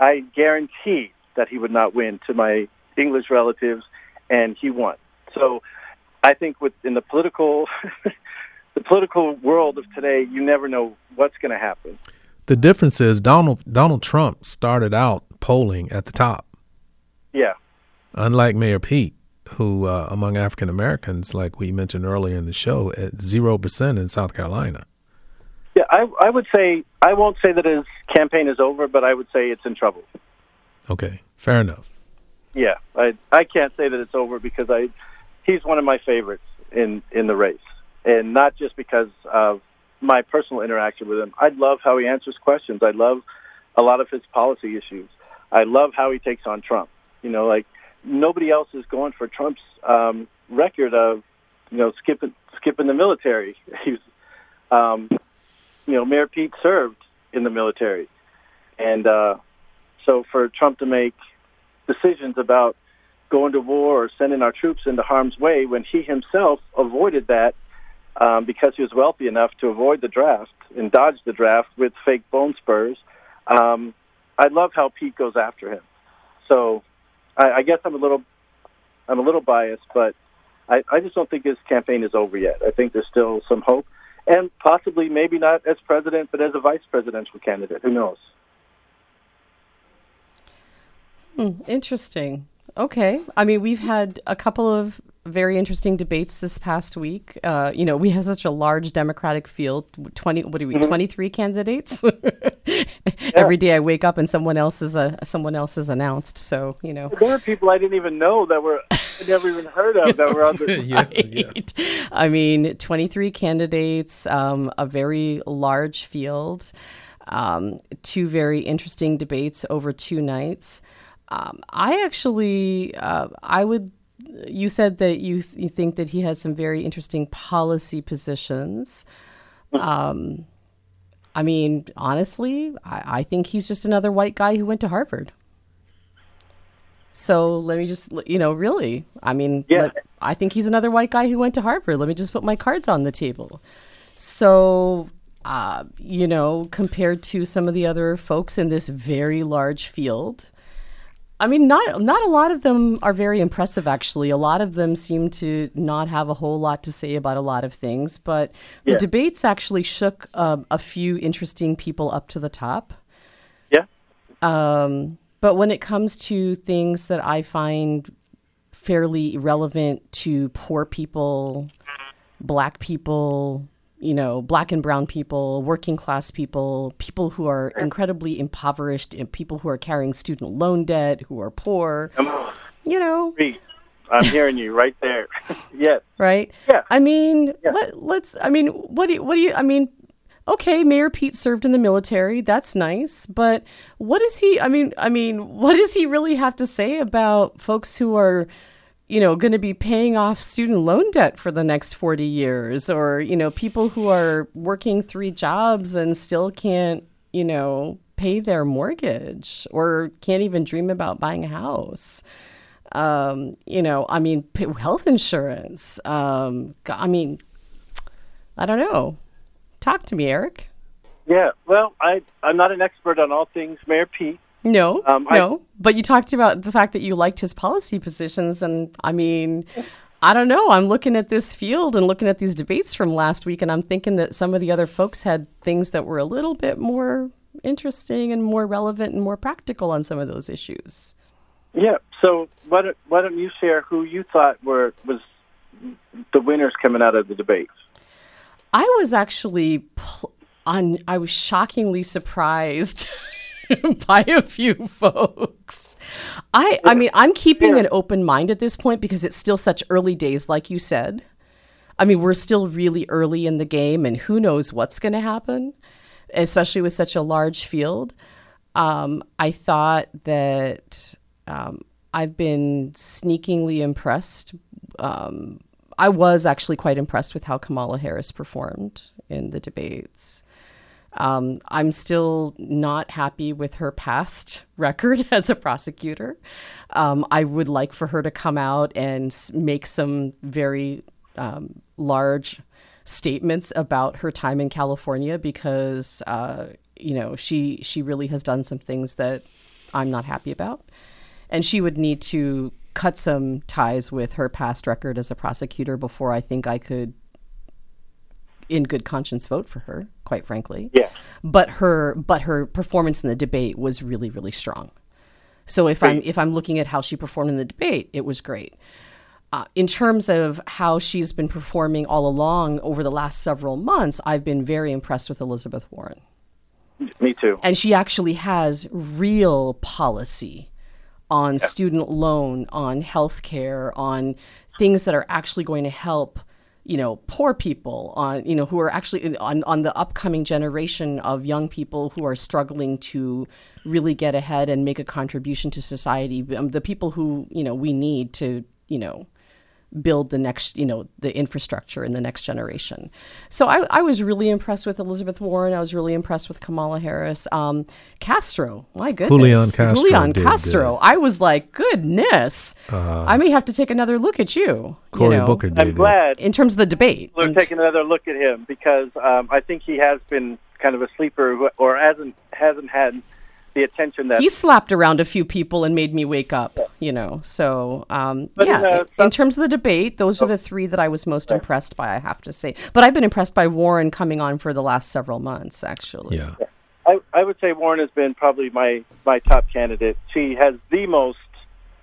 I guarantee that he would not win to my English relatives, and he won. So I think with in the political the political world of today, you never know what's going to happen. The difference is Donald Donald Trump started out polling at the top. Yeah. Unlike Mayor Pete, who uh, among African Americans, like we mentioned earlier in the show, at zero percent in South Carolina. Yeah, I, I would say I won't say that his campaign is over, but I would say it's in trouble. Okay, fair enough. Yeah, I I can't say that it's over because I he's one of my favorites in in the race, and not just because of my personal interaction with him. I love how he answers questions. I love a lot of his policy issues. I love how he takes on Trump. You know, like nobody else is going for Trump's um, record of you know skipping skipping the military. He's um, you know Mayor Pete served in the military, and uh, so for Trump to make decisions about going to war or sending our troops into harm's way when he himself avoided that um, because he was wealthy enough to avoid the draft and dodge the draft with fake bone spurs. Um, I love how Pete goes after him. So I, I guess I'm a little I'm a little biased, but I, I just don't think his campaign is over yet. I think there's still some hope, and possibly maybe not as president, but as a vice presidential candidate. Who knows? Hmm, interesting. Okay. I mean, we've had a couple of very interesting debates this past week. Uh, you know, we have such a large Democratic field. Twenty, what are we? Mm-hmm. Twenty three candidates. yeah. Every day I wake up and someone else is a someone else is announced. So you know, there are people I didn't even know that were I never even heard of that were on the. yeah, right. yeah. I mean, twenty three candidates, um, a very large field, um, two very interesting debates over two nights. Um, I actually, uh, I would. You said that you th- you think that he has some very interesting policy positions. Um, I mean, honestly, I, I think he's just another white guy who went to Harvard. So let me just, you know, really, I mean, yeah. let, I think he's another white guy who went to Harvard. Let me just put my cards on the table. So, uh, you know, compared to some of the other folks in this very large field, I mean, not not a lot of them are very impressive. Actually, a lot of them seem to not have a whole lot to say about a lot of things. But the debates actually shook uh, a few interesting people up to the top. Yeah. Um, but when it comes to things that I find fairly relevant to poor people, black people, you know, black and brown people, working class people, people who are incredibly impoverished, and people who are carrying student loan debt, who are poor. You know, I'm hearing you right there. yes. Right. Yeah. I mean, yeah. let, let's. I mean, what do you, what do you? I mean, okay, Mayor Pete served in the military. That's nice, but what does he? I mean, I mean, what does he really have to say about folks who are? You know, going to be paying off student loan debt for the next 40 years, or, you know, people who are working three jobs and still can't, you know, pay their mortgage or can't even dream about buying a house. Um, you know, I mean, health insurance. Um, I mean, I don't know. Talk to me, Eric. Yeah, well, I I'm not an expert on all things Mayor Pete, no, um, no. I, but you talked about the fact that you liked his policy positions, and I mean, I don't know. I'm looking at this field and looking at these debates from last week, and I'm thinking that some of the other folks had things that were a little bit more interesting and more relevant and more practical on some of those issues. Yeah. So why don't why don't you share who you thought were was the winners coming out of the debates? I was actually pl- on. I was shockingly surprised. by a few folks. I I mean, I'm keeping an open mind at this point because it's still such early days like you said. I mean, we're still really early in the game and who knows what's going to happen, especially with such a large field. Um, I thought that Um, I've been sneakingly impressed. Um, I was actually quite impressed with how Kamala Harris performed in the debates. Um, I'm still not happy with her past record as a prosecutor. Um, I would like for her to come out and make some very um, large statements about her time in California because uh, you know she she really has done some things that I'm not happy about, and she would need to cut some ties with her past record as a prosecutor before I think I could in good conscience vote for her quite frankly. Yeah. but her but her performance in the debate was really really strong. So if i'm if i'm looking at how she performed in the debate it was great. Uh, in terms of how she's been performing all along over the last several months i've been very impressed with elizabeth warren. Me too. and she actually has real policy on student loan, on health care, on things that are actually going to help, you know, poor people, on you know, who are actually on on the upcoming generation of young people who are struggling to really get ahead and make a contribution to society. Um, the people who you know we need to you know build the next, you know, the infrastructure in the next generation. So I, I was really impressed with Elizabeth Warren. I was really impressed with Kamala Harris. Um, Castro, my goodness, Julian Castro Julian did Castro. good. I was like, goodness, I may have to take another look at you. Cory you know, Booker did. I'm glad in terms of the debate. we're And- taking another look at him because um, I think he has been kind of a sleeper or hasn't hasn't had the attention that he slapped around a few people and made me wake up, you know. So, um, But, yeah, uh, in terms of the debate, those are the three that I was most impressed by, I have to say. But I've been impressed by Warren coming on for the last several months, actually. Yeah. I, I would say Warren has been probably my, my top candidate. She has the most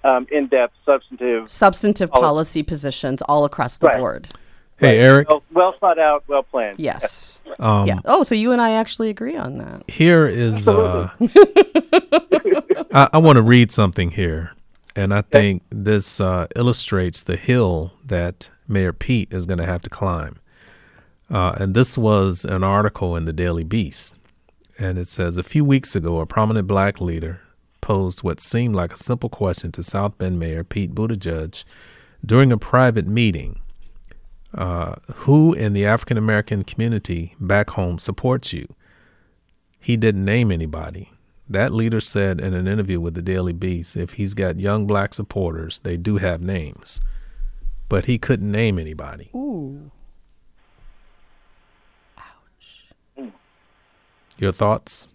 um, in-depth, substantive, Substantive Policy. policy positions all across the Right. board. Hey, Eric. well, well thought out, well planned. Yes. Um, yeah. Oh, so you and I actually agree on that. Here is. Uh, I, I want to read something here, and I think this uh, illustrates the hill that Mayor Pete is going to have to climb. Uh, and this was an article in the Daily Beast, and it says a few weeks ago, a prominent black leader posed what seemed like a simple question to South Bend Mayor Pete Buttigieg during a private meeting. Uh, who in the African American community back home supports you? He didn't name anybody. That leader said in an interview with the Daily Beast if he's got young black supporters, they do have names. But he couldn't name anybody. Ooh. Ouch. Your thoughts?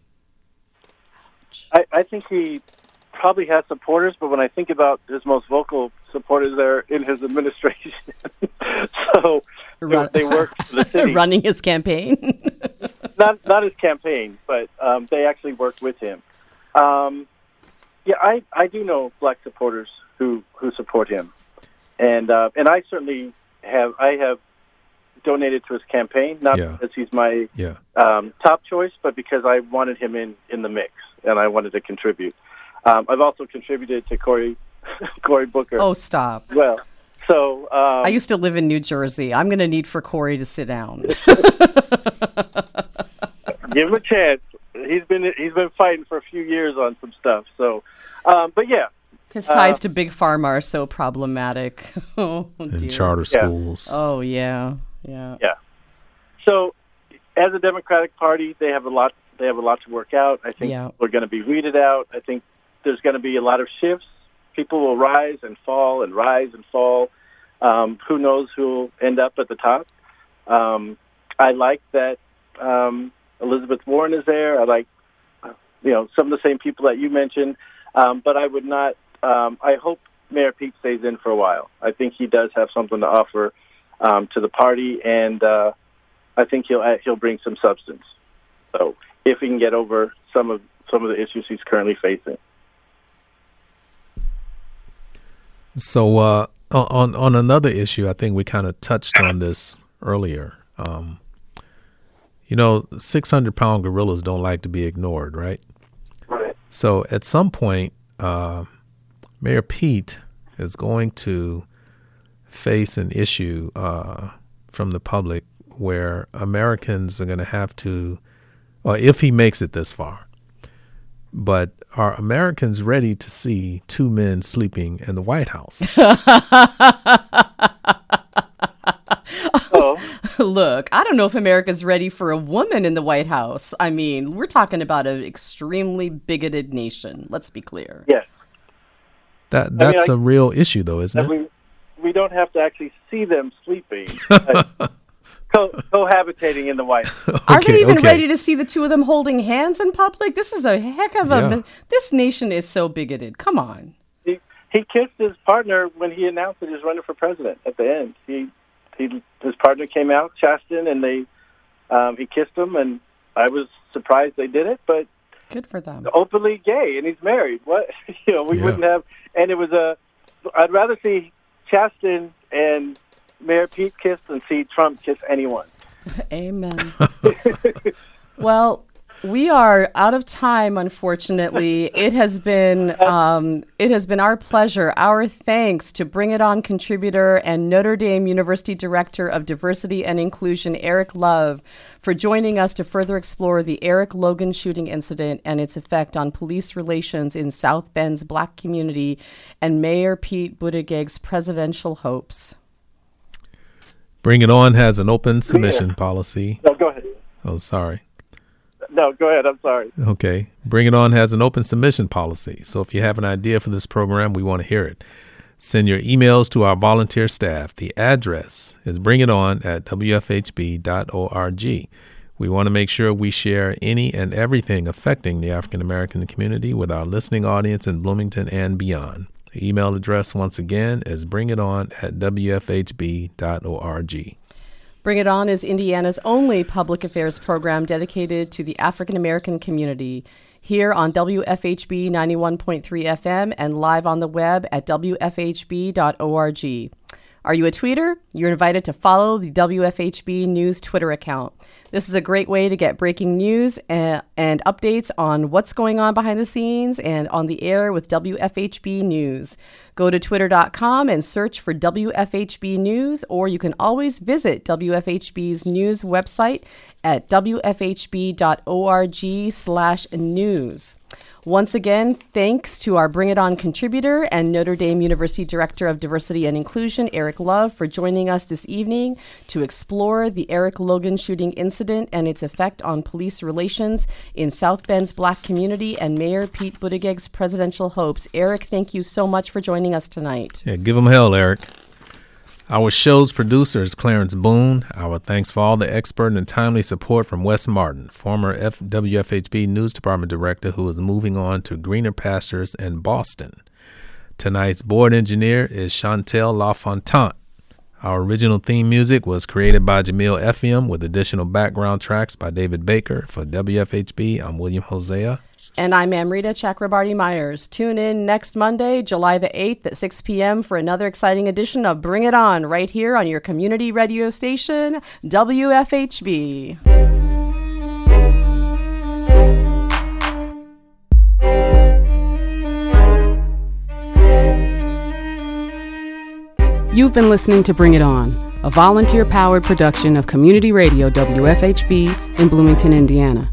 I, I think he probably has supporters, but when I think about his most vocal supporters, they're in his administration. so Run- they work for the city. Running his campaign. not not his campaign, but um, they actually work with him. Um, yeah, I, I do know black supporters who, who support him, and uh, and I certainly have I have donated to his campaign not Yeah. because he's my Yeah. um, top choice, but because I wanted him in, in the mix and I wanted to contribute. Um, I've also contributed to Cory Cory Booker oh, stop. well. So um, I used to live in New Jersey. I'm going to need for Cory to sit down. give him a chance. He's been he's been fighting for a few years on some stuff. So, um, but yeah, His ties to Big Pharma are so problematic. oh, In dear. charter Yeah. schools. Oh, yeah. Yeah. yeah. So, as a Democratic Party, they have a lot. They have a lot to work out. I think Yeah. we're going to be weeded out. I think there's going to be a lot of shifts. People will rise and fall and rise and fall. Um, who knows who will end up at the top? Um, I like that um, Elizabeth Warren is there. I like, you know, some of the same people that you mentioned. Um, but I would not. Um, I hope Mayor Pete stays in for a while. I think he does have something to offer um, to the party, and uh, I think he'll uh, he'll bring some substance. So if he can get over some of some of the issues he's currently facing. So uh, on on another issue, I think we kind of touched on this earlier. Um, you know, six hundred pound gorillas don't like to be ignored, right? Right. So at some point, uh, Mayor Pete is going to face an issue uh, from the public where Americans are going to have to, or if he makes it this far, but are Americans ready to see two men sleeping in the White House? Oh, Look, I don't know if America's ready for a woman in the White House. I mean, we're talking about an extremely bigoted nation. Let's be clear. yes. That that's I- a real issue, though, isn't And it? we we don't have to actually see them sleeping, co- cohabitating in the White. House. Are they even okay. ready to see the two of them holding hands in public? This is a heck of a. Yeah. This nation is so bigoted. Come on. He, he kissed his partner when he announced that he was running for president. At the end, he he his partner came out, Chasten, and they um, he kissed him, and I was surprised they did it, but Good for them. openly gay, and he's married. What you know, we Yeah. wouldn't have, and it was a. I'd rather see Chasten and Mayor Pete kiss and see Trump kiss anyone. Amen. well, we are out of time. Unfortunately, it has been um, it has been our pleasure, our thanks to Bring It On contributor and Notre Dame University Director of Diversity and Inclusion, Eric Love, for joining us to further explore the Eric Logan shooting incident and its effect on police relations in South Bend's Black community, and Mayor Pete Buttigieg's presidential hopes. Bring It On has an open submission policy. No, go ahead. Oh, sorry. No, go ahead. I'm sorry. Okay. Bring It On has an open submission policy. So if you have an idea for this program, we want to hear it. Send your emails to our volunteer staff. The address is bringiton at wfhb.org. We want to make sure we share any and everything affecting the African American community with our listening audience in Bloomington and beyond. Email address, once again, is bringiton at wfhb.org. Bring It On is Indiana's only public affairs program dedicated to the African American community. Here on WFHB 91.3 FM and live on the web at WFHB.org. Are you a tweeter? You're invited to follow the WFHB News Twitter account. This is a great way to get breaking news and, and updates on what's going on behind the scenes and on the air with WFHB News. Go to twitter.com and search for WFHB News, or you can always visit WFHB's news website at wfhb.org slash news. Once again, thanks to our Bring It On contributor and Notre Dame University Director of Diversity and Inclusion, Eric Love, for joining us this evening to explore the Eric Logan shooting incident and its effect on police relations in South Bend's black community and Mayor Pete Buttigieg's presidential hopes. Eric, thank you so much for joining us tonight. Yeah, give them hell, Eric. Our show's producer is Clarence Boone. Our thanks for all the expert and timely support from Wes Martin, former WFHB News Department Director who is moving on to greener pastures in Boston. Tonight's board engineer is Chantel LaFontant. Our original theme music was created by Jamil FM with additional background tracks by David Baker. For WFHB, I'm William Hosea. And I'm Amrita Chakrabarti Myers. Tune in next Monday, July the 8th at 6 p.m. for another exciting edition of Bring It On right here on your community radio station, WFHB. You've been listening to Bring It On, a volunteer powered production of Community Radio WFHB in Bloomington, Indiana.